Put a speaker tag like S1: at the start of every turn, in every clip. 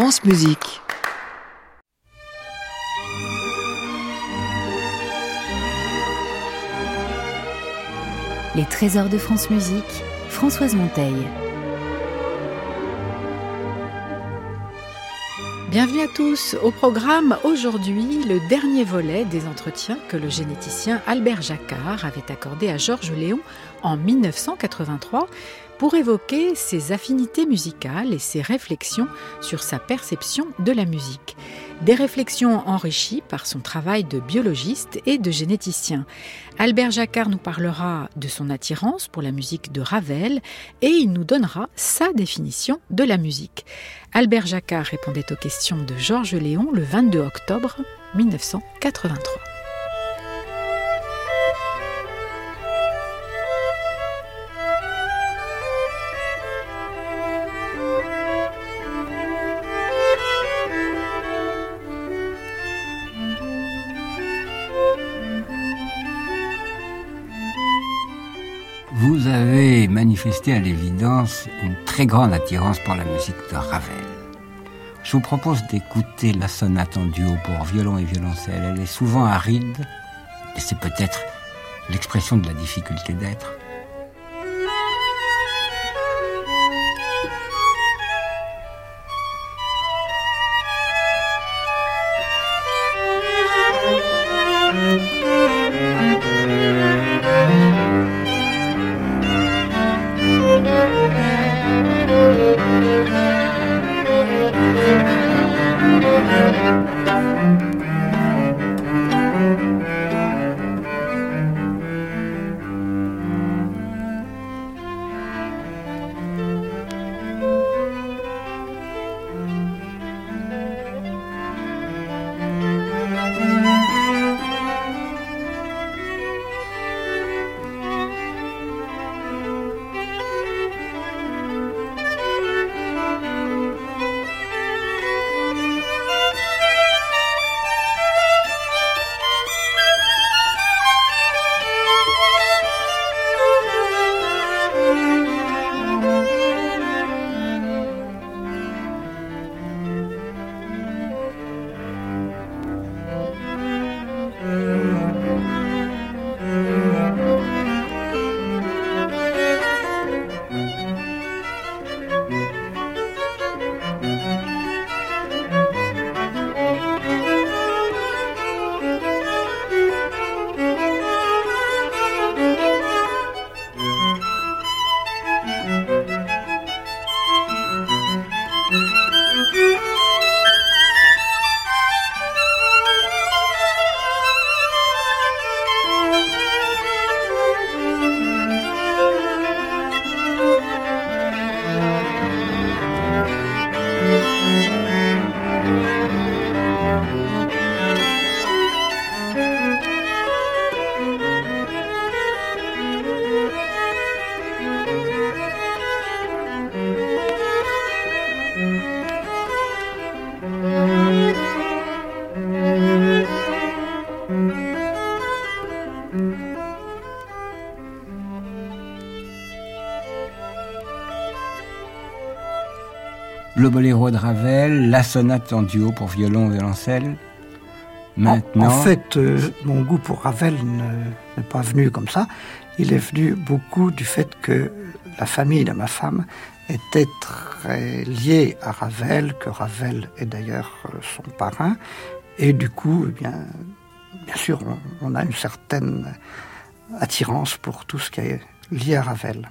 S1: France Musique.
S2: Les trésors de France Musique, Françoise Monteil.
S3: Bienvenue à tous. Au programme aujourd'hui, le dernier volet des entretiens que le généticien Albert Jacquard avait accordé à Georges Léon en 1983 pour évoquer ses affinités musicales et ses réflexions sur sa perception de la musique. Des réflexions enrichies par son travail de biologiste et de généticien. Albert Jacquard nous parlera de son attirance pour la musique de Ravel et il nous donnera sa définition de la musique. Albert Jacquard répondait aux questions de Georges Léon le 22 octobre 1983.
S4: À l'évidence une très grande attirance pour la musique de Ravel. Je vous propose d'écouter la sonate en duo pour violon et violoncelle. Elle est souvent aride, et c'est peut-être l'expression de la difficulté d'être. Le boléro de Ravel, la sonate en duo pour violon et violoncelle.
S5: Maintenant... En, fait, euh, mon goût pour Ravel n'est pas venu comme ça. Il est venu beaucoup du fait que la famille de ma femme était très liée à Ravel, que Ravel est d'ailleurs euh, son parrain. Et du coup, eh bien, bien sûr, on a une certaine attirance pour tout ce qui est lié à Ravel.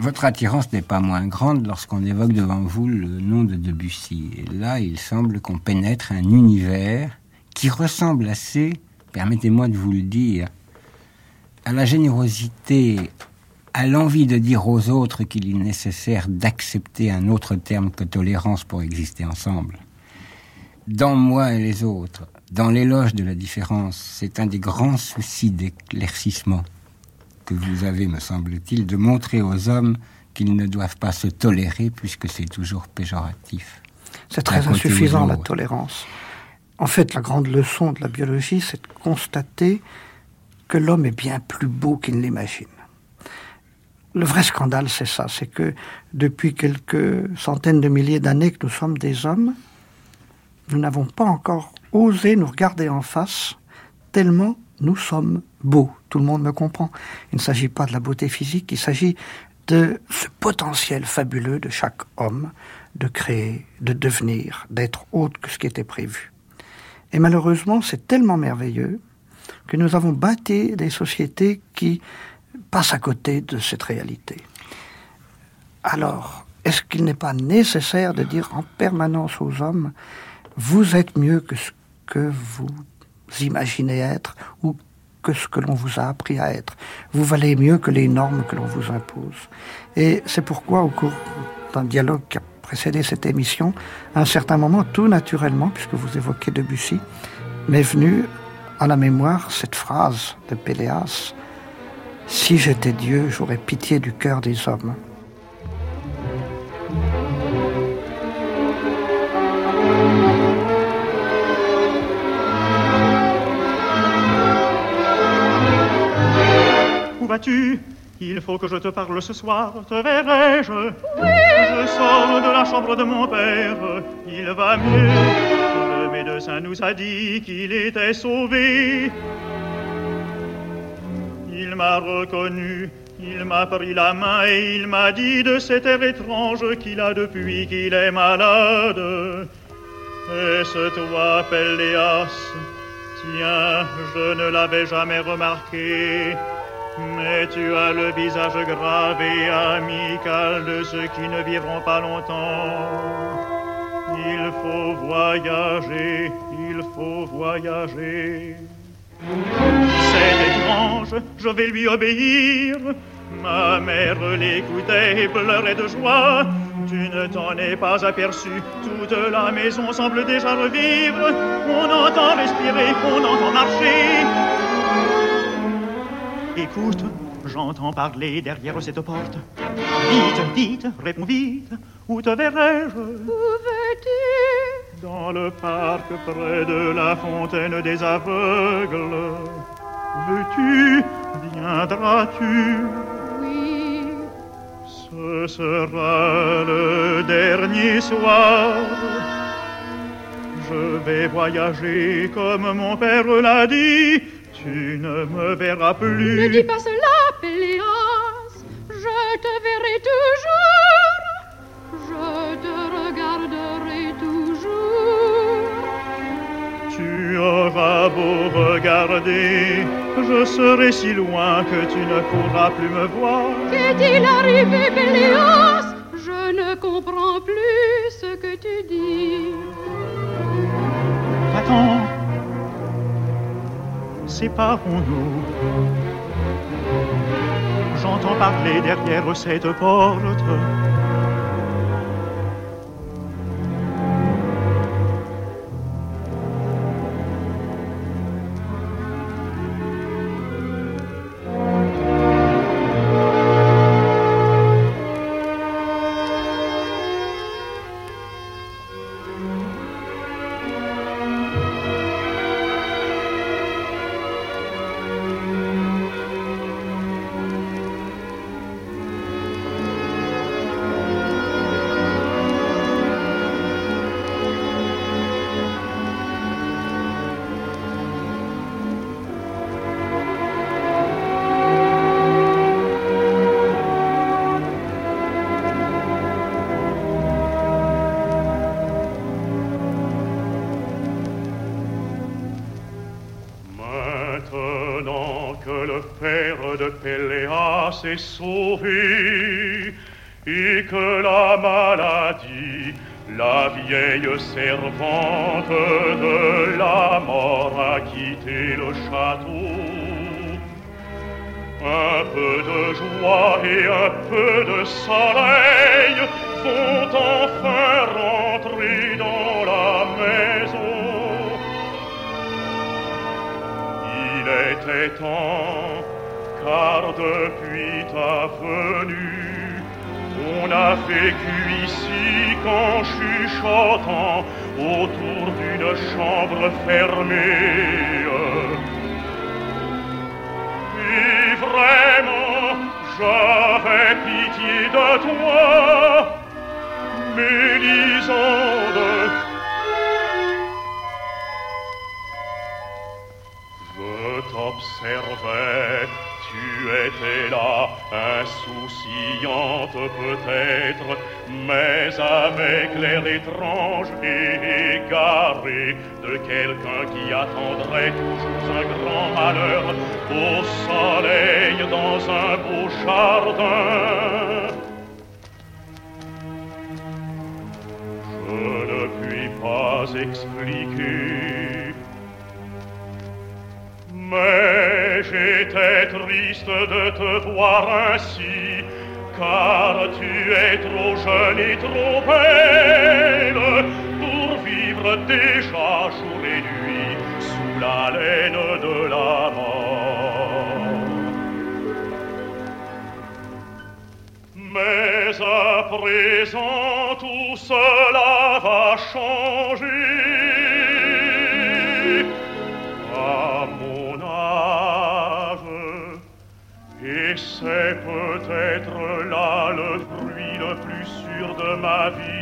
S4: Votre attirance n'est pas moins grande lorsqu'on évoque devant vous le nom de Debussy. Et là, il semble qu'on pénètre un univers qui ressemble assez, permettez-moi de vous le dire, à la générosité, à l'envie de dire aux autres qu'il est nécessaire d'accepter un autre terme que tolérance pour exister ensemble. Dans moi et les autres, dans l'éloge de la différence, c'est un des grands soucis d'éclaircissement que vous avez, me semble-t-il, de montrer aux hommes qu'ils ne doivent pas se tolérer puisque c'est toujours péjoratif.
S5: C'est très insuffisant la tolérance. En fait, la grande leçon de la biologie, c'est de constater que l'homme est bien plus beau qu'il ne l'imagine. le vrai scandale, c'est ça, c'est que depuis quelques centaines de milliers d'années que nous sommes des hommes, nous n'avons pas encore osé nous regarder en face, tellement nous sommes beaux. Tout le monde me comprend. Il ne s'agit pas de la beauté physique, il s'agit de ce potentiel fabuleux de chaque homme de créer, de devenir, d'être autre que ce qui était prévu. Et malheureusement, c'est tellement merveilleux que nous avons bâti des sociétés qui passent à côté de cette réalité. Alors, est-ce qu'il n'est pas nécessaire de dire en permanence aux hommes, vous êtes mieux que ce que vous imaginez être ou que ce que l'on vous a appris à être. Vous valez mieux que les normes que l'on vous impose. Et c'est pourquoi, au cours d'un dialogue qui a précédé cette émission, à un certain moment, tout naturellement, puisque vous évoquez Debussy, m'est venu à la mémoire cette phrase de Péléas Si j'étais Dieu, j'aurais pitié du cœur des hommes.
S6: Vas-tu il faut que je te parle ce soir, te verrai-je? Je sors de la chambre de mon père, il va mieux. Le médecin nous a dit qu'il était sauvé. Il m'a reconnu, il m'a pris la main et il m'a dit de cet air étrange qu'il a depuis qu'il est malade. Est-ce toi, Péléas Tiens, je ne l'avais jamais remarqué. Mais tu as le visage grave et amical de ceux qui ne vivront pas longtemps. Il faut voyager, il faut voyager. C'est étrange, je vais lui obéir. Ma mère l'écoutait et pleurait de joie. Tu ne t'en es pas aperçu, toute la maison semble déjà revivre. On entend respirer, on entend marcher. Écoute, j'entends parler derrière cette porte. Vite, vite, réponds vite, où te verrai-je
S7: Où veux-tu?
S6: Dans le parc près de la fontaine des aveugles. Veux-tu, viendras-tu?
S7: Oui.
S6: Ce sera le dernier soir. Je vais voyager comme mon père l'a dit. Tu ne me verras plus.
S7: Ne dis pas cela, Péléas. Je te verrai toujours. Je te regarderai toujours.
S6: Tu auras beau regarder, je serai si loin que tu ne pourras plus me voir.
S7: Qu'est-il arrivé, Péléas Je ne comprends plus ce que tu dis.
S6: Attends séparons-nous. J'entends parler derrière cette porte. Sauvé et que la maladie, la vieille servante de la mort a quitté le château. Un peu de joie et un peu de soleil vont enfin rentrer dans la maison. Il était temps car depuis ta venue, on a vécu ici qu'en chuchotant autour d'une chambre fermée. Et vraiment, j'avais
S1: pitié de toi, Mélisande. Je t'observais, tu étais là, insouciante peut-être, mais avec l'air étrange et égaré de quelqu'un qui attendrait toujours un grand malheur au soleil dans un beau jardin. Je ne puis pas expliquer, mais j'étais triste de te voir ainsi, car tu es trop jeune et trop belle pour vivre déjà jour et nuit sous la laine de la mort. Mais à présent tout cela va changer. C'est peut-être là le fruit le plus sûr de ma vie.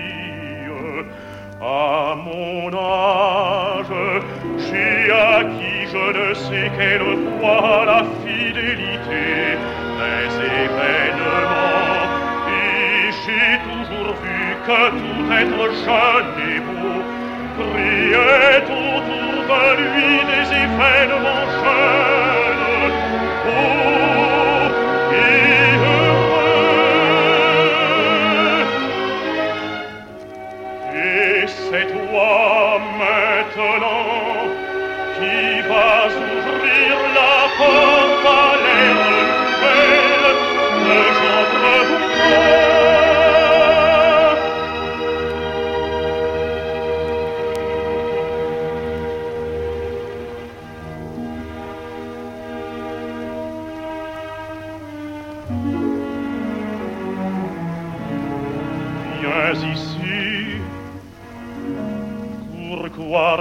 S1: À mon âge, j'ai acquis je ne sais quelle fois la fidélité des événements. Et j'ai toujours vu que tout être jeune et beau criait autour de lui des événements jeunes. beaux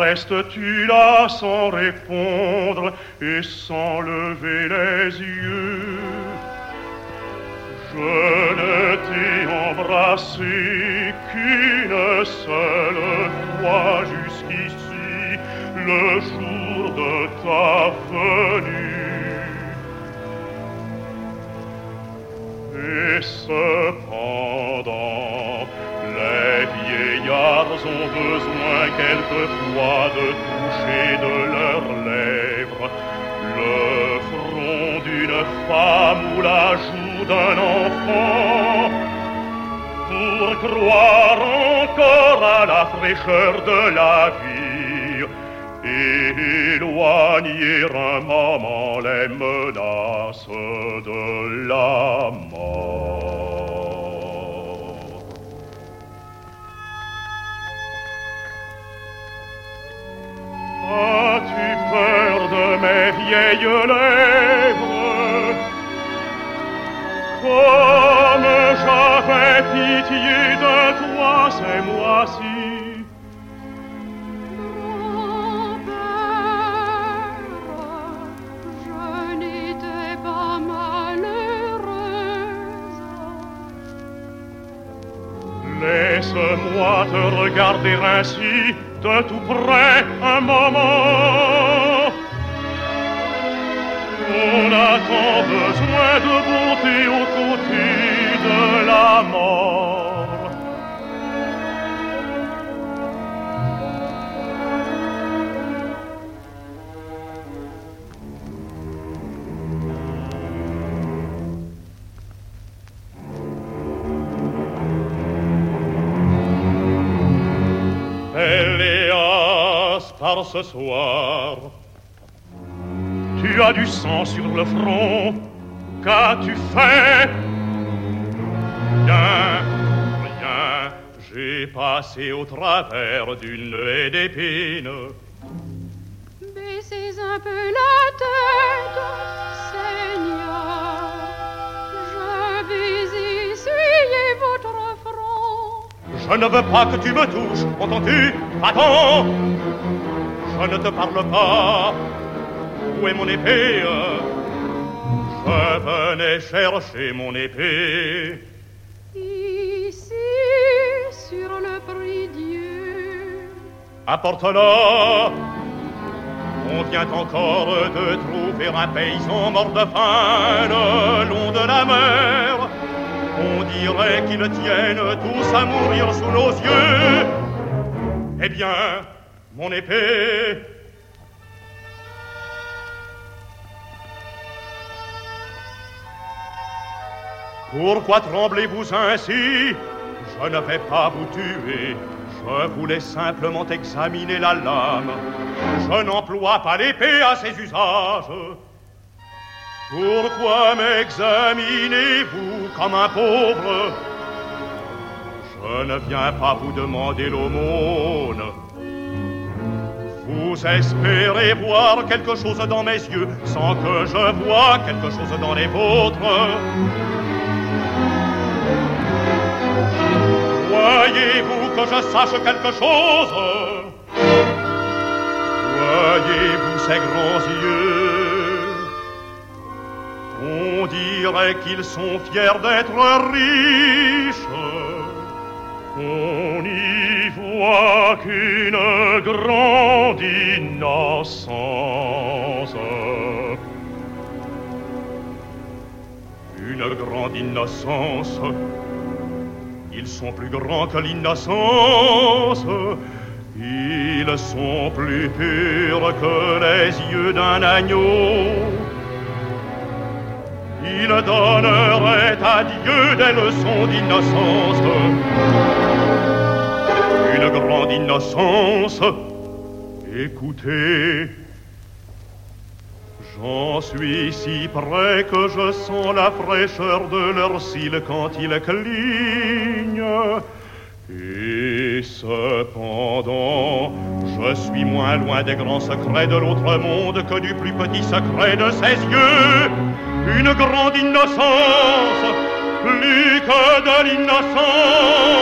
S1: Restes-tu là sans répondre et sans lever les yeux Je ne t'ai embrassé qu'une seule fois jusqu'ici, le jour de ta venue. Et cependant, ont besoin quelquefois de toucher de leurs lèvres le front d'une femme ou la joue d'un enfant pour croire encore à la fraîcheur de la vie et éloigner un moment les menaces de la mort. As-tu peur de mes vieilles lèvres? Comme j'avais pitié de toi ces mois-ci. Laisse-moi te regarder ainsi de tout près un moment. On a tant besoin de bonté aux côtés de la mort. Par ce soir, tu as du sang sur le front. Qu'as-tu fait? Rien, rien. J'ai passé au travers d'une haie d'épines.
S7: Baissez un peu la tête, Seigneur. Je vais essuyer votre front.
S1: Je ne veux pas que tu me touches, entends-tu? Attends Je ne te parle pas. Où est mon épée? Je venais chercher mon épée.
S7: sur le prix Dieu.
S1: Apporte-la. On vient encore de trouver un paysan mort de faim le long de la mer. On dirait qu'ils tiennent tous à mourir sous nos yeux. Eh bien, mon épée, Pourquoi tremblez-vous ainsi? Je ne vais pas vous tuer. Je voulais simplement examiner la lame. Je n'emploie pas l'épée à ses usages. Pourquoi m'examinez-vous comme un pauvre? Je ne viens pas vous demander l'aumône. Vous espérez voir quelque chose dans mes yeux sans que je vois quelque chose dans les vôtres. Voyez-vous que je sache quelque chose? Voyez-vous ces grands yeux? On dirait qu'ils sont fiers d'être riches. On y voit qu'une grande innocence. Une grande innocence ils sont plus grands que l'innocence. Ils sont plus purs que les yeux d'un agneau. Ils donneraient à Dieu des leçons d'innocence. Une grande innocence. Écoutez, J'en suis si près que je sens la fraîcheur de leurs cils quand ils clignent. Et cependant, je suis moins loin des grands secrets de l'autre monde que du plus petit secret de ses yeux. Une grande innocence, plus que de l'innocence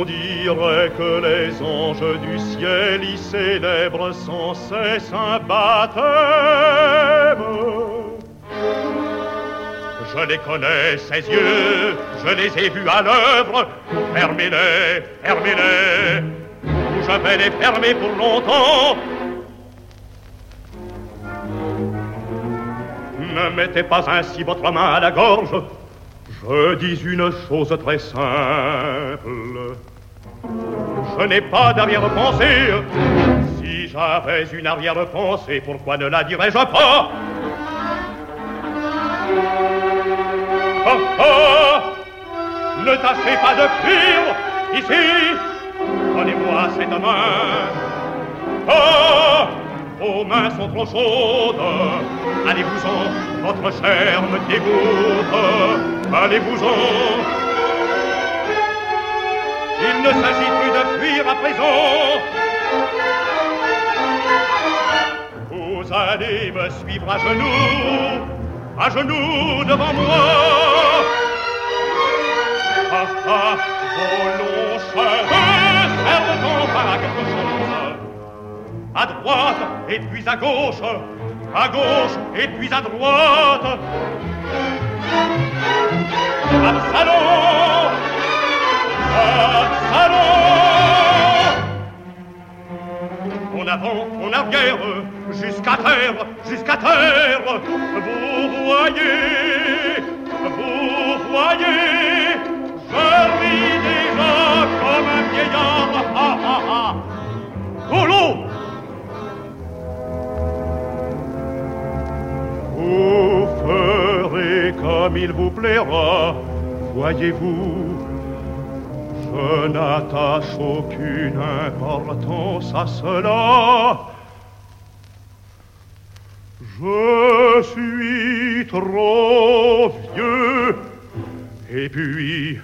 S1: on dirait que les anges du ciel y célèbrent sans cesse un baptême. Je les connais, ces yeux, je les ai vus à l'œuvre. Fermez-les, fermez-les, je vais les fermer pour longtemps. Ne mettez pas ainsi votre main à la gorge. Je dis une chose très simple. Je n'ai pas d'arrière-pensée. Si j'avais une arrière-pensée, pourquoi ne la dirais-je pas? Oh, oh Ne tâchez pas de fuir ici. Donnez-moi cette main. Oh vos mains sont trop chaudes. Allez-vous-en, votre chair me dégoûte. Allez-vous-en. Il ne s'agit plus de fuir à présent. Vous allez me suivre à genoux, à genoux devant moi. Ah ah, vos longs cheveux servent à à droite et puis à gauche, à gauche et puis à droite. Absalom Absalom En avant, en arrière, jusqu'à terre, jusqu'à terre. Vous voyez, vous voyez, je ris déjà comme un vieillard. Ah, ah, ah. Vous ferez comme il vous plaira, voyez-vous. Je n'attache aucune importance à cela. Je suis trop vieux. Et puis,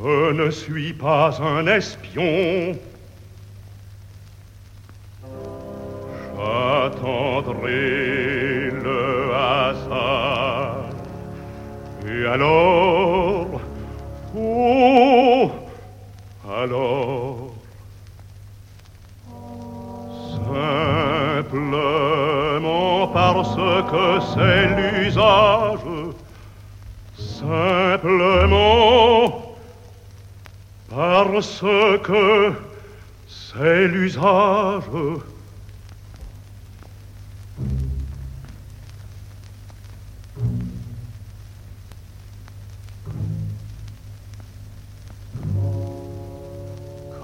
S1: je ne suis pas un espion. J'attendrai Et alors, oh, alors, simplement parce que c'est l'usage, simplement Parce que c'est l'usage.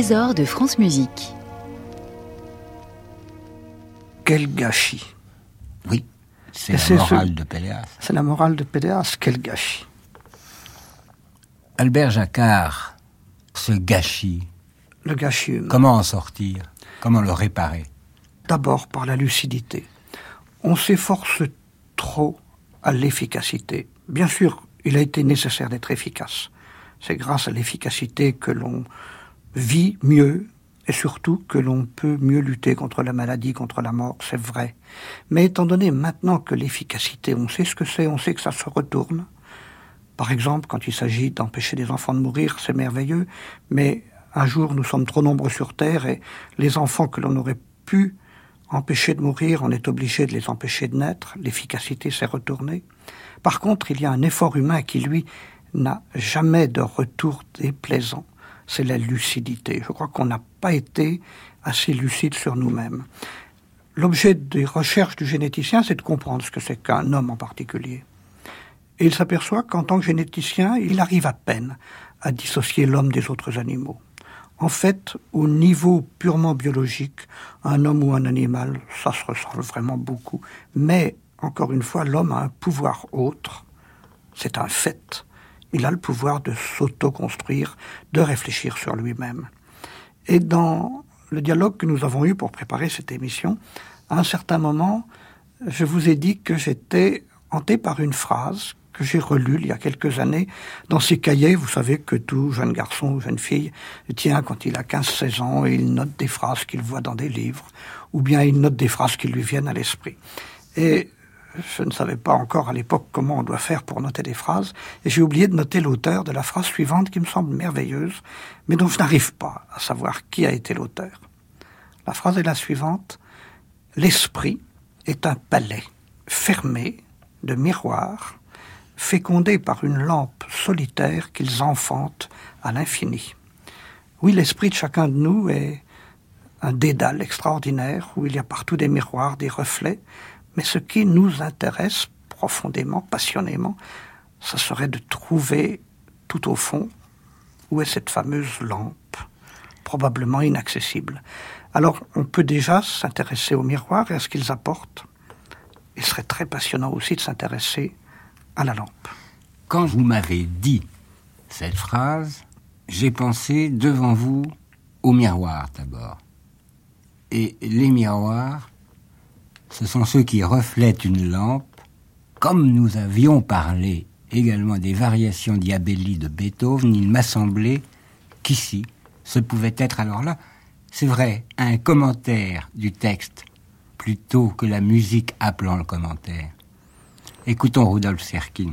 S2: trésors de France Musique.
S5: Quel gâchis.
S4: Oui, c'est la morale de Péléas.
S5: C'est la morale de Péléas, quel gâchis.
S4: Albert Jacquard, ce gâchis.
S5: Le gâchis
S4: Comment en sortir Comment le réparer?
S5: D'abord par la lucidité. On s'efforce trop à l'efficacité. Bien sûr, il a été nécessaire d'être efficace. C'est grâce à l'efficacité que l'on vit mieux et surtout que l'on peut mieux lutter contre la maladie, contre la mort, c'est vrai. Mais étant donné maintenant que l'efficacité, on sait ce que c'est, on sait que ça se retourne. Par exemple, quand il s'agit d'empêcher des enfants de mourir, c'est merveilleux, mais un jour nous sommes trop nombreux sur Terre et les enfants que l'on aurait pu empêcher de mourir, on est obligé de les empêcher de naître, l'efficacité s'est retournée. Par contre, il y a un effort humain qui, lui, n'a jamais de retour déplaisant c'est la lucidité. Je crois qu'on n'a pas été assez lucide sur nous-mêmes. L'objet des recherches du généticien, c'est de comprendre ce que c'est qu'un homme en particulier. Et il s'aperçoit qu'en tant que généticien, il arrive à peine à dissocier l'homme des autres animaux. En fait, au niveau purement biologique, un homme ou un animal, ça se ressemble vraiment beaucoup. Mais, encore une fois, l'homme a un pouvoir autre. C'est un fait il a le pouvoir de s'auto-construire, de réfléchir sur lui-même. Et dans le dialogue que nous avons eu pour préparer cette émission, à un certain moment, je vous ai dit que j'étais hanté par une phrase que j'ai relue il y a quelques années dans ses cahiers. Vous savez que tout jeune garçon ou jeune fille tient quand il a 15-16 ans et il note des phrases qu'il voit dans des livres, ou bien il note des phrases qui lui viennent à l'esprit. Et je ne savais pas encore à l'époque comment on doit faire pour noter des phrases, et j'ai oublié de noter l'auteur de la phrase suivante qui me semble merveilleuse, mais dont je n'arrive pas à savoir qui a été l'auteur. La phrase est la suivante. L'esprit est un palais fermé de miroirs, fécondé par une lampe solitaire qu'ils enfantent à l'infini. Oui, l'esprit de chacun de nous est un dédale extraordinaire où il y a partout des miroirs, des reflets, mais ce qui nous intéresse profondément, passionnément, ce serait de trouver tout au fond où est cette fameuse lampe, probablement inaccessible. Alors on peut déjà s'intéresser aux miroirs et à ce qu'ils apportent. Il serait très passionnant aussi de s'intéresser à la lampe.
S4: Quand vous m'avez dit cette phrase, j'ai pensé devant vous aux miroirs d'abord. Et les miroirs, ce sont ceux qui reflètent une lampe, comme nous avions parlé également des variations diabelli de Beethoven, il m'a semblé qu'ici, ce pouvait être alors là, c'est vrai, un commentaire du texte, plutôt que la musique appelant le commentaire. Écoutons Rudolf Serkin.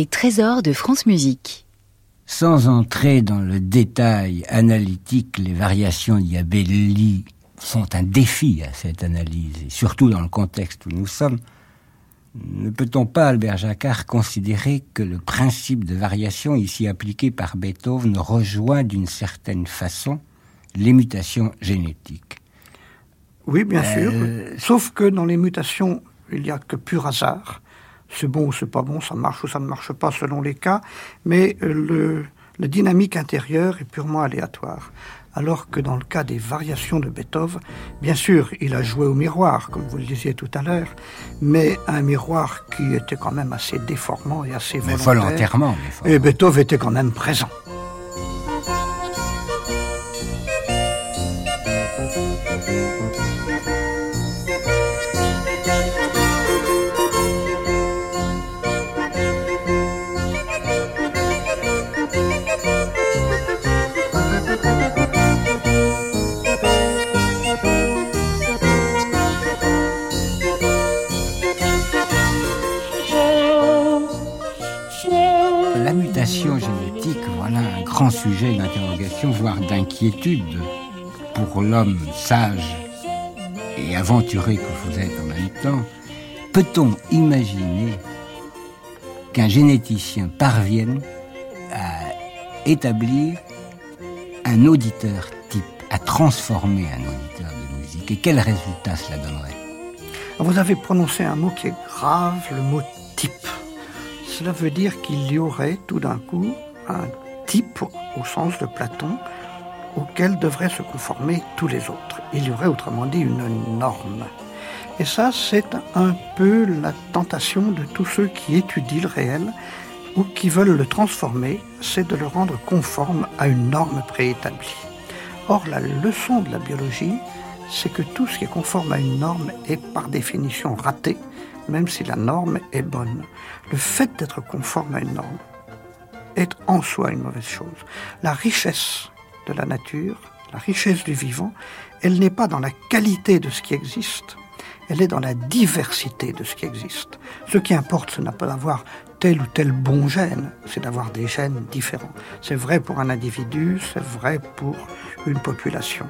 S2: Les trésors de France Musique.
S4: Sans entrer dans le détail analytique, les variations d'Iabelli sont un défi à cette analyse, et surtout dans le contexte où nous sommes. Ne peut-on pas, Albert Jacquard, considérer que le principe de variation ici appliqué par Beethoven rejoint d'une certaine façon les mutations génétiques
S5: Oui, bien sûr. Euh, Sauf que dans les mutations, il n'y a que pur hasard. C'est bon ou c'est pas bon, ça marche ou ça ne marche pas selon les cas, mais euh, le, la dynamique intérieure est purement aléatoire alors que dans le cas des variations de Beethoven, bien sûr, il a joué au miroir, comme vous le disiez tout à l'heure, mais un miroir qui était quand même assez déformant et assez volontaire.
S4: Mais volontairement.
S5: Et Beethoven était quand même présent.
S4: Sujet d'interrogation, voire d'inquiétude pour l'homme sage et aventuré que vous êtes en même temps. Peut-on imaginer qu'un généticien parvienne à établir un auditeur type, à transformer un auditeur de musique? Et quel résultat cela donnerait?
S5: Vous avez prononcé un mot qui est grave, le mot type. Cela veut dire qu'il y aurait tout d'un coup un type au sens de Platon auquel devraient se conformer tous les autres. Il y aurait autrement dit une norme. Et ça, c'est un peu la tentation de tous ceux qui étudient le réel ou qui veulent le transformer, c'est de le rendre conforme à une norme préétablie. Or, la leçon de la biologie, c'est que tout ce qui est conforme à une norme est par définition raté, même si la norme est bonne. Le fait d'être conforme à une norme, est en soi une mauvaise chose. La richesse de la nature, la richesse du vivant, elle n'est pas dans la qualité de ce qui existe, elle est dans la diversité de ce qui existe. Ce qui importe, ce n'est pas d'avoir tel ou tel bon gène, c'est d'avoir des gènes différents. C'est vrai pour un individu, c'est vrai pour une population.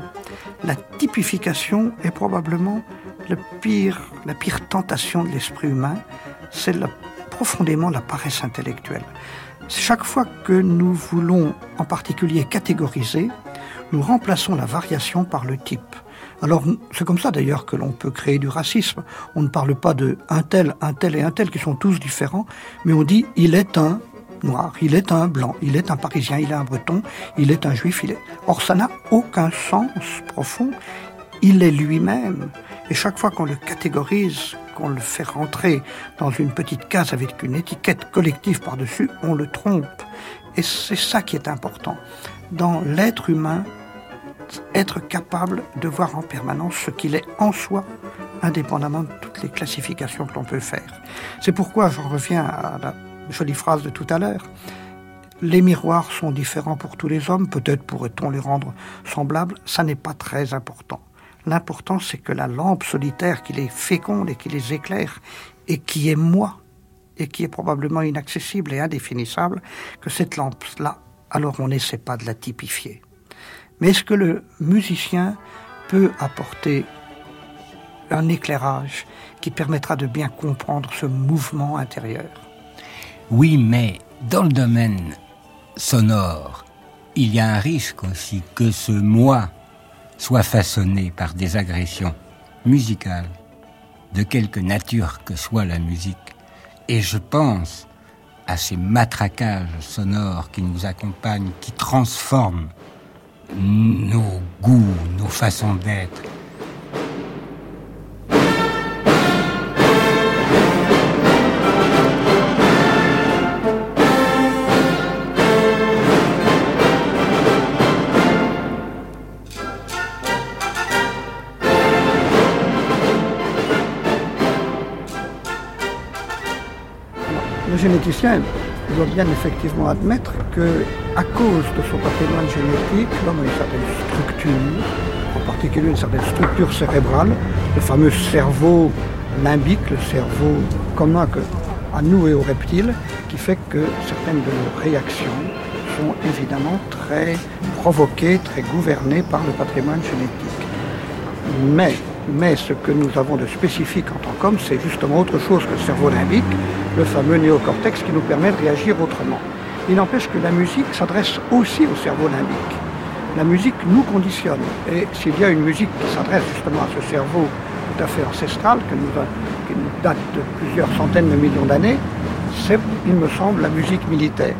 S5: La typification est probablement la pire tentation de l'esprit humain, c'est profondément la paresse intellectuelle. Chaque fois que nous voulons en particulier catégoriser, nous remplaçons la variation par le type. Alors c'est comme ça d'ailleurs que l'on peut créer du racisme. On ne parle pas de un tel, un tel et un tel qui sont tous différents, mais on dit il est un noir, il est un blanc, il est un parisien, il est un breton, il est un juif, il est... Or ça n'a aucun sens profond. Il est lui-même. Et chaque fois qu'on le catégorise on le fait rentrer dans une petite case avec une étiquette collective par-dessus, on le trompe. Et c'est ça qui est important. Dans l'être humain, être capable de voir en permanence ce qu'il est en soi, indépendamment de toutes les classifications que l'on peut faire. C'est pourquoi j'en reviens à la jolie phrase de tout à l'heure. Les miroirs sont différents pour tous les hommes, peut-être pourrait-on les rendre semblables, ça n'est pas très important. L'important, c'est que la lampe solitaire qui les féconde et qui les éclaire, et qui est moi, et qui est probablement inaccessible et indéfinissable, que cette lampe-là, alors on n'essaie pas de la typifier. Mais est-ce que le musicien peut apporter un éclairage qui permettra de bien comprendre ce mouvement intérieur?
S4: Oui, mais dans le domaine sonore, il y a un risque aussi que ce moi soit façonné par des agressions musicales, de quelque nature que soit la musique. Et je pense à ces matraquages sonores qui nous accompagnent, qui transforment nos goûts, nos façons d'être,
S5: généticien doit bien effectivement admettre que, à cause de son patrimoine génétique, l'homme a une certaine structure, en particulier une certaine structure cérébrale, le fameux cerveau limbique, le cerveau commun que à nous et aux reptiles, qui fait que certaines de nos réactions sont évidemment très provoquées, très gouvernées par le patrimoine génétique. Mais, mais ce que nous avons de spécifique en tant qu'homme, c'est justement autre chose que le cerveau limbique, le fameux néocortex qui nous permet de réagir autrement. Il n'empêche que la musique s'adresse aussi au cerveau limbique. La musique nous conditionne. Et s'il y a une musique qui s'adresse justement à ce cerveau tout à fait ancestral, qui nous date de plusieurs centaines de millions d'années, c'est, il me semble, la musique militaire.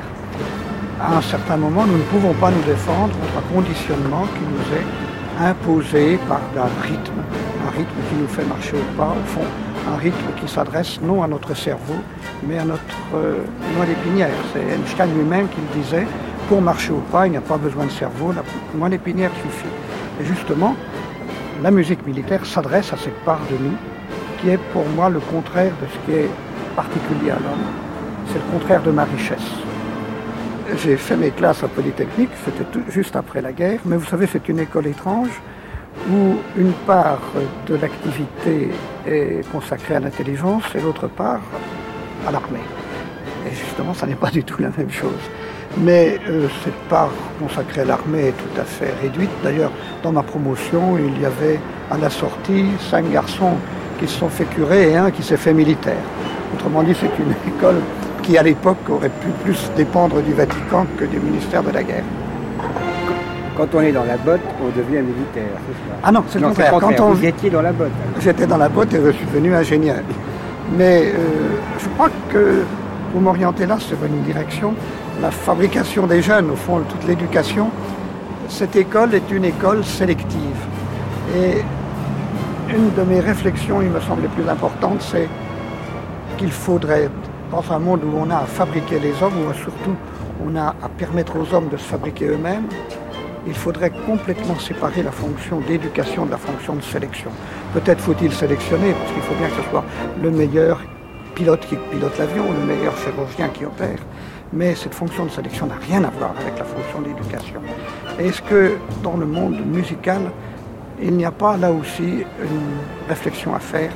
S5: À un certain moment, nous ne pouvons pas nous défendre contre un conditionnement qui nous est imposé par un rythme, un rythme qui nous fait marcher au pas, au fond, un rythme qui s'adresse non à notre cerveau, mais à notre euh, moelle épinière. C'est Einstein lui-même qui le disait, pour marcher au pas, il n'y a pas besoin de cerveau, la moelle épinière suffit. Et justement, la musique militaire s'adresse à cette part de nous qui est pour moi le contraire de ce qui est particulier à l'homme. C'est le contraire de ma richesse. J'ai fait mes classes à Polytechnique, c'était juste après la guerre, mais vous savez, c'est une école étrange où une part de l'activité est consacrée à l'intelligence et l'autre part à l'armée. Et justement, ça n'est pas du tout la même chose. Mais euh, cette part consacrée à l'armée est tout à fait réduite. D'ailleurs, dans ma promotion, il y avait à la sortie cinq garçons qui se sont fait curer et un qui s'est fait militaire. Autrement dit, c'est une école qui, à l'époque, aurait pu plus dépendre du Vatican que du ministère de la Guerre.
S4: Quand on est dans la botte, on devient militaire, c'est ça
S5: Ah non, c'est le contraire.
S4: Quand on... Vous étiez dans la botte.
S5: J'étais dans la botte et je suis devenu ingénieur. Mais euh, je crois que vous m'orientez là sur une direction, la fabrication des jeunes, au fond, toute l'éducation. Cette école est une école sélective. Et une de mes réflexions, il me semble, les plus importantes, c'est qu'il faudrait, dans un monde où on a à fabriquer les hommes, ou surtout on a à permettre aux hommes de se fabriquer eux-mêmes, il faudrait complètement séparer la fonction d'éducation de la fonction de sélection. Peut-être faut-il sélectionner, parce qu'il faut bien que ce soit le meilleur pilote qui pilote l'avion, le meilleur chirurgien qui opère. Mais cette fonction de sélection n'a rien à voir avec la fonction d'éducation. Est-ce que dans le monde musical, il n'y a pas là aussi une réflexion à faire?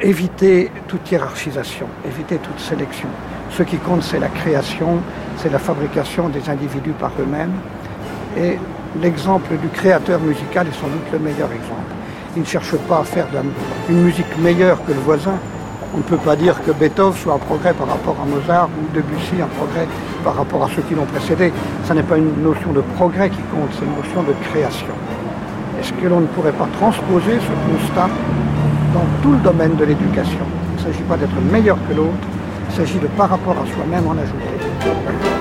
S5: Éviter toute hiérarchisation, éviter toute sélection. Ce qui compte, c'est la création, c'est la fabrication des individus par eux-mêmes. Et l'exemple du créateur musical est sans doute le meilleur exemple. Il ne cherche pas à faire une musique meilleure que le voisin. On ne peut pas dire que Beethoven soit un progrès par rapport à Mozart ou Debussy un progrès par rapport à ceux qui l'ont précédé. Ce n'est pas une notion de progrès qui compte, c'est une notion de création. Est-ce que l'on ne pourrait pas transposer ce constat dans tout le domaine de l'éducation? Il ne s'agit pas d'être meilleur que l'autre, il s'agit de par rapport à soi-même en ajouter.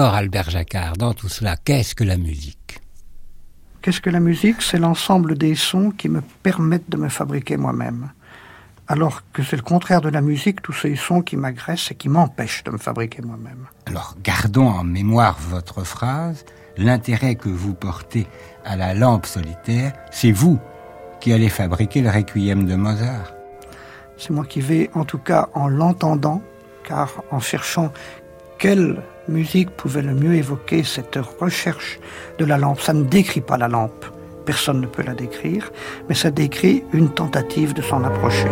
S4: Alors, Albert Jacquard, dans tout cela, qu'est-ce que la musique?
S5: Qu'est-ce que la musique? C'est l'ensemble des sons qui me permettent de me fabriquer moi-même. Alors que c'est le contraire de la musique, tous ces sons qui m'agressent et qui m'empêchent de me fabriquer moi-même.
S4: Alors, gardons en mémoire votre phrase. L'intérêt que vous portez à la lampe solitaire, c'est vous qui allez fabriquer le requiem de Mozart.
S5: C'est moi qui vais, en tout cas en l'entendant, car en cherchant quelle musique pouvait le mieux évoquer cette recherche de la lampe. Ça ne décrit pas la lampe, personne ne peut la décrire, mais ça décrit une tentative de s'en approcher.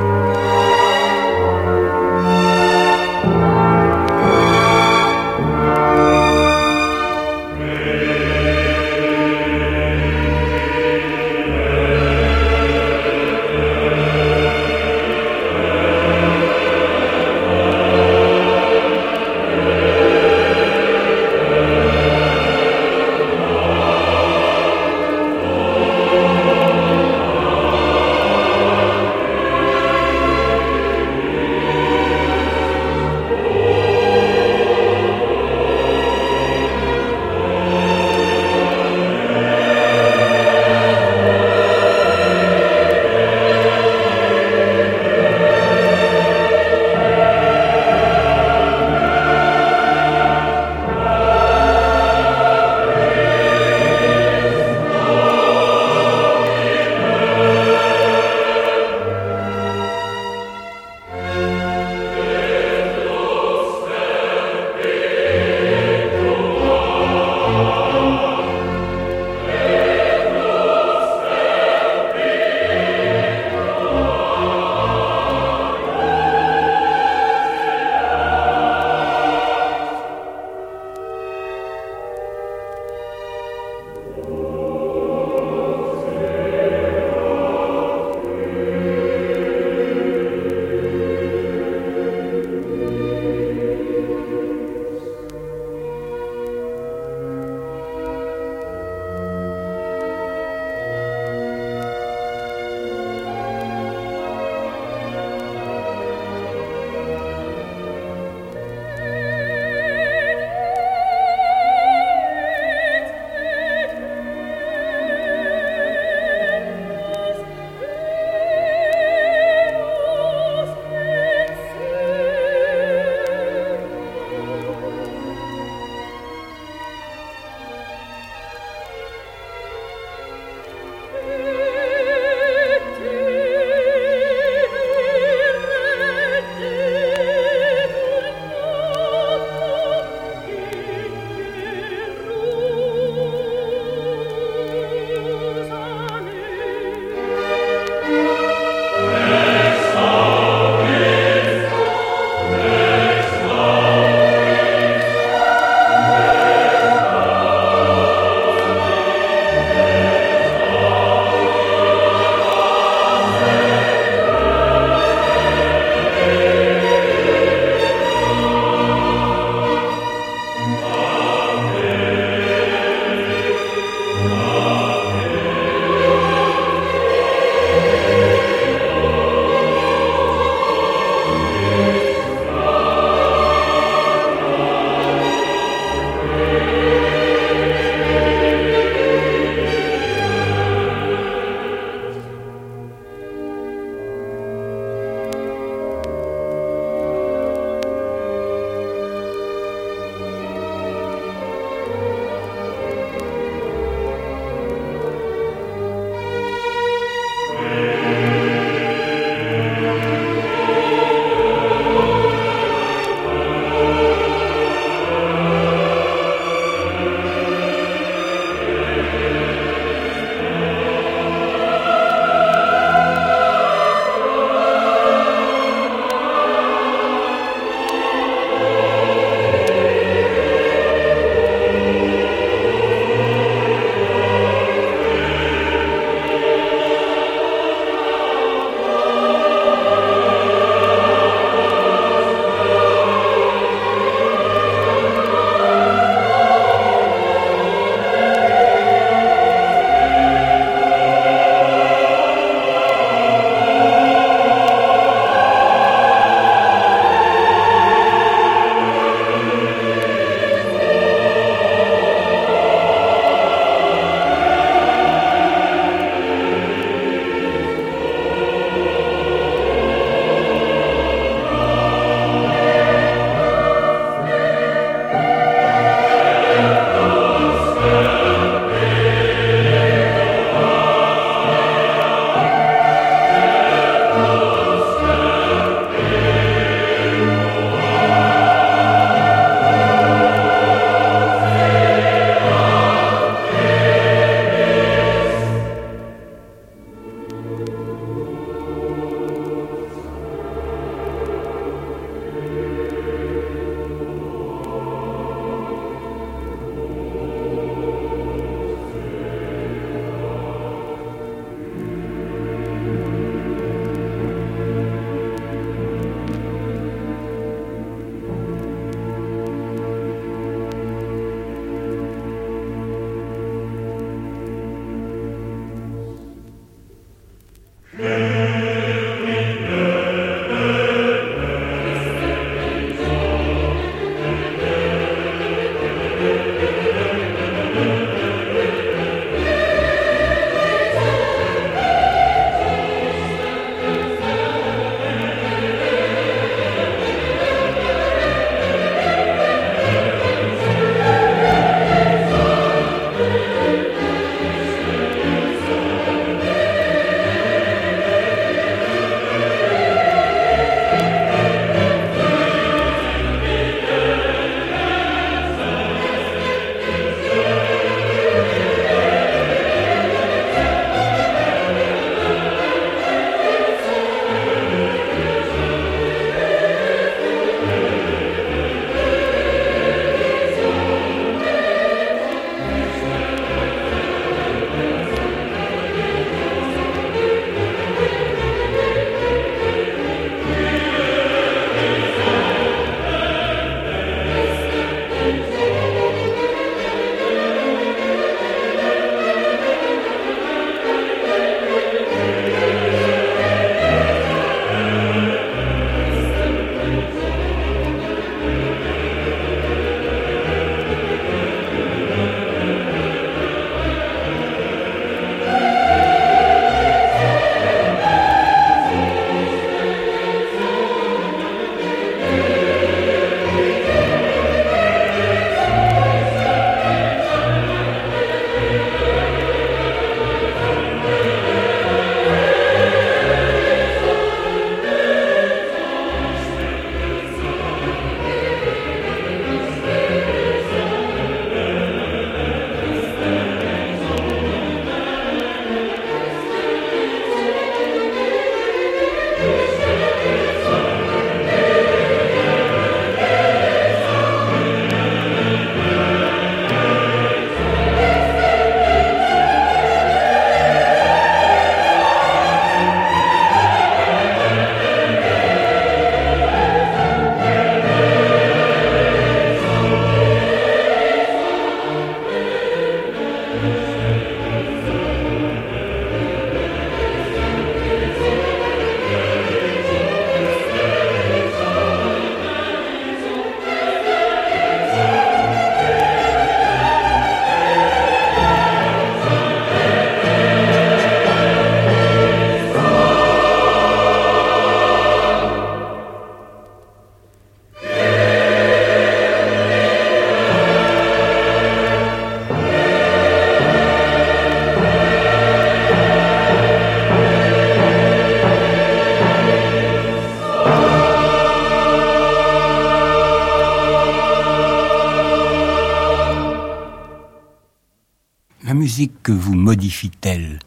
S4: Modifie-t-elle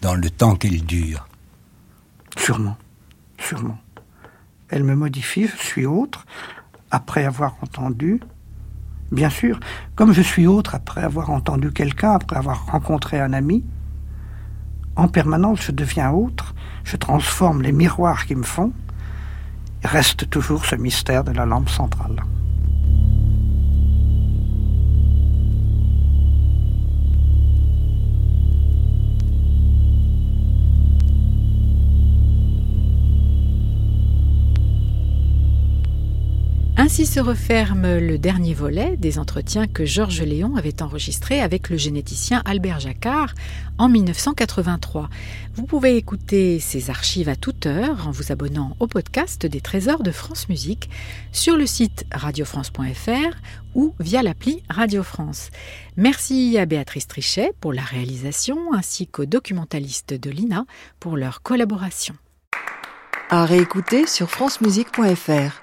S4: dans le temps qu'elle dure
S5: Sûrement, sûrement. Elle me modifie, je suis autre, après avoir entendu, bien sûr, comme je suis autre après avoir entendu quelqu'un, après avoir rencontré un ami, en permanence je deviens autre, je transforme les miroirs qui me font, reste toujours ce mystère de la lampe centrale.
S3: Ainsi se referme le dernier volet des entretiens que Georges Léon avait enregistrés avec le généticien Albert Jacquard en 1983. Vous pouvez écouter ces archives à toute heure en vous abonnant au podcast des Trésors de France Musique sur le site radiofrance.fr ou via l'appli Radio France. Merci à Béatrice Trichet pour la réalisation ainsi qu'aux documentalistes de l'INA pour leur collaboration.
S8: À réécouter sur francemusique.fr.